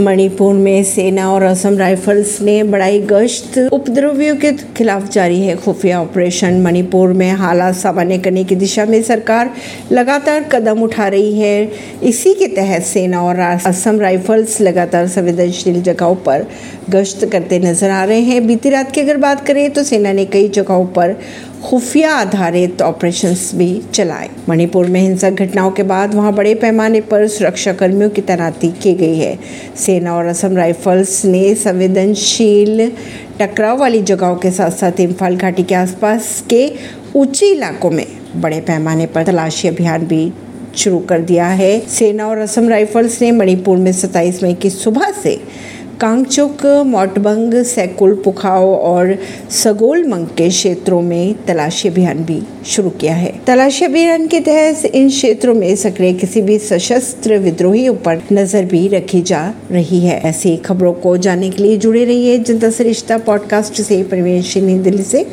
मणिपुर में सेना और असम राइफल्स ने बढ़ाई गश्त उपद्रवियों के खिलाफ जारी है। खुफिया ऑपरेशन मणिपुर में हालात सामान्य करने की दिशा में सरकार लगातार कदम उठा रही है। इसी के तहत सेना और असम राइफल्स लगातार संवेदनशील जगहों पर गश्त करते नज़र आ रहे हैं। बीती रात की अगर बात करें तो सेना ने कई जगहों पर खुफिया आधारित ऑपरेशंस भी चलाए। मणिपुर में हिंसक घटनाओं के बाद वहाँ बड़े पैमाने पर सुरक्षा कर्मियों की तैनाती की गई है। सेना और असम राइफल्स ने संवेदनशील टकराव वाली जगहों के साथ साथ इम्फाल घाटी के आसपास के ऊँचे इलाकों में बड़े पैमाने पर तलाशी अभियान भी शुरू कर दिया है। सेना और असम राइफल्स ने मणिपुर में 27 मई की सुबह से कांगचुक, मोटबंग, सैकुल, पुखाओ और सगोल मंग के क्षेत्रों में तलाशी अभियान भी शुरू किया है। तलाशी अभियान के तहत इन क्षेत्रों में सक्रिय किसी भी सशस्त्र विद्रोही पर नज़र भी रखी जा रही है। ऐसी खबरों को जानने के लिए जुड़े रहिए जनता सरिश्ता पॉडकास्ट से। परवेश दिल्ली से।